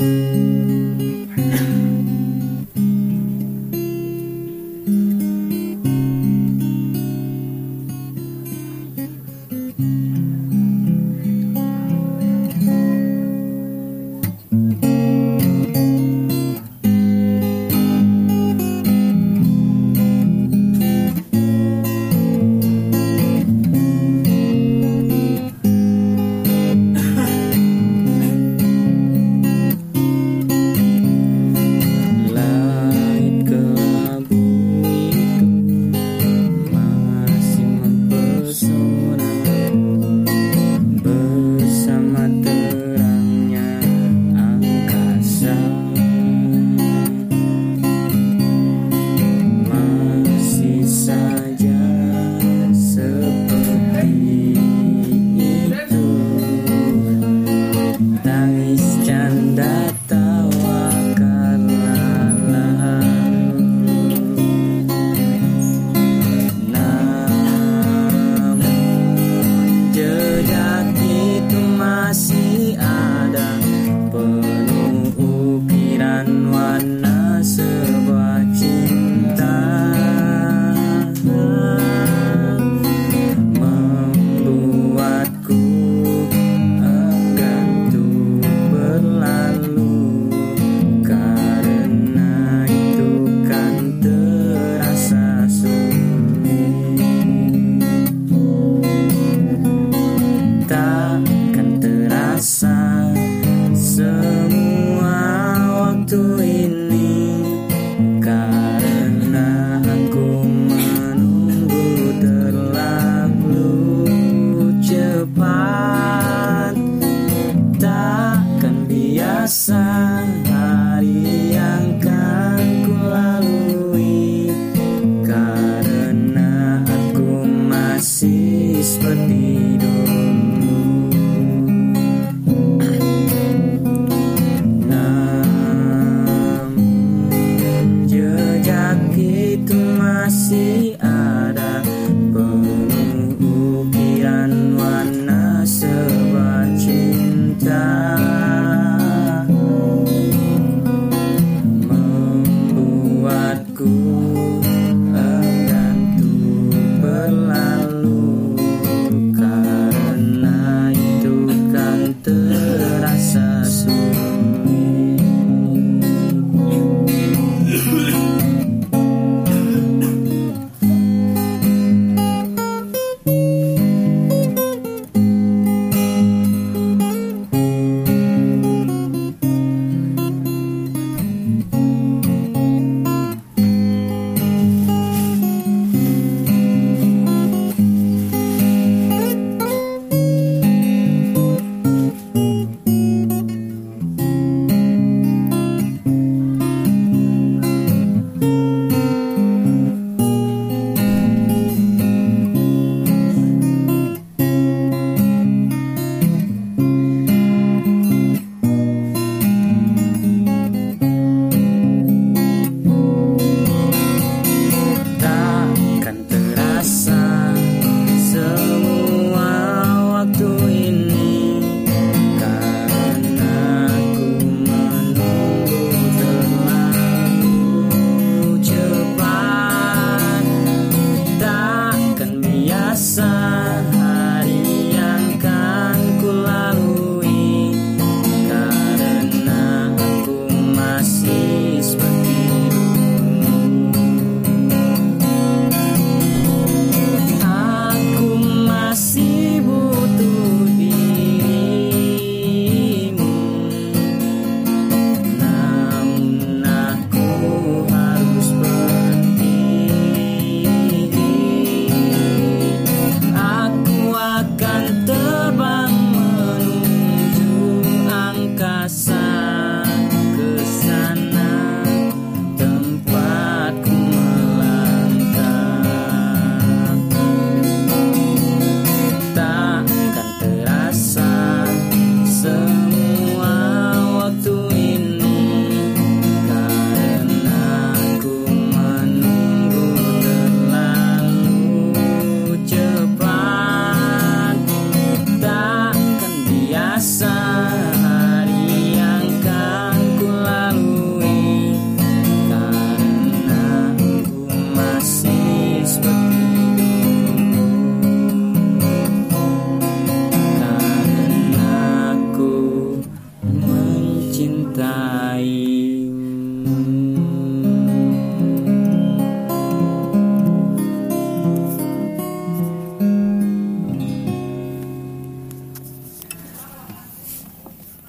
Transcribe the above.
Música school.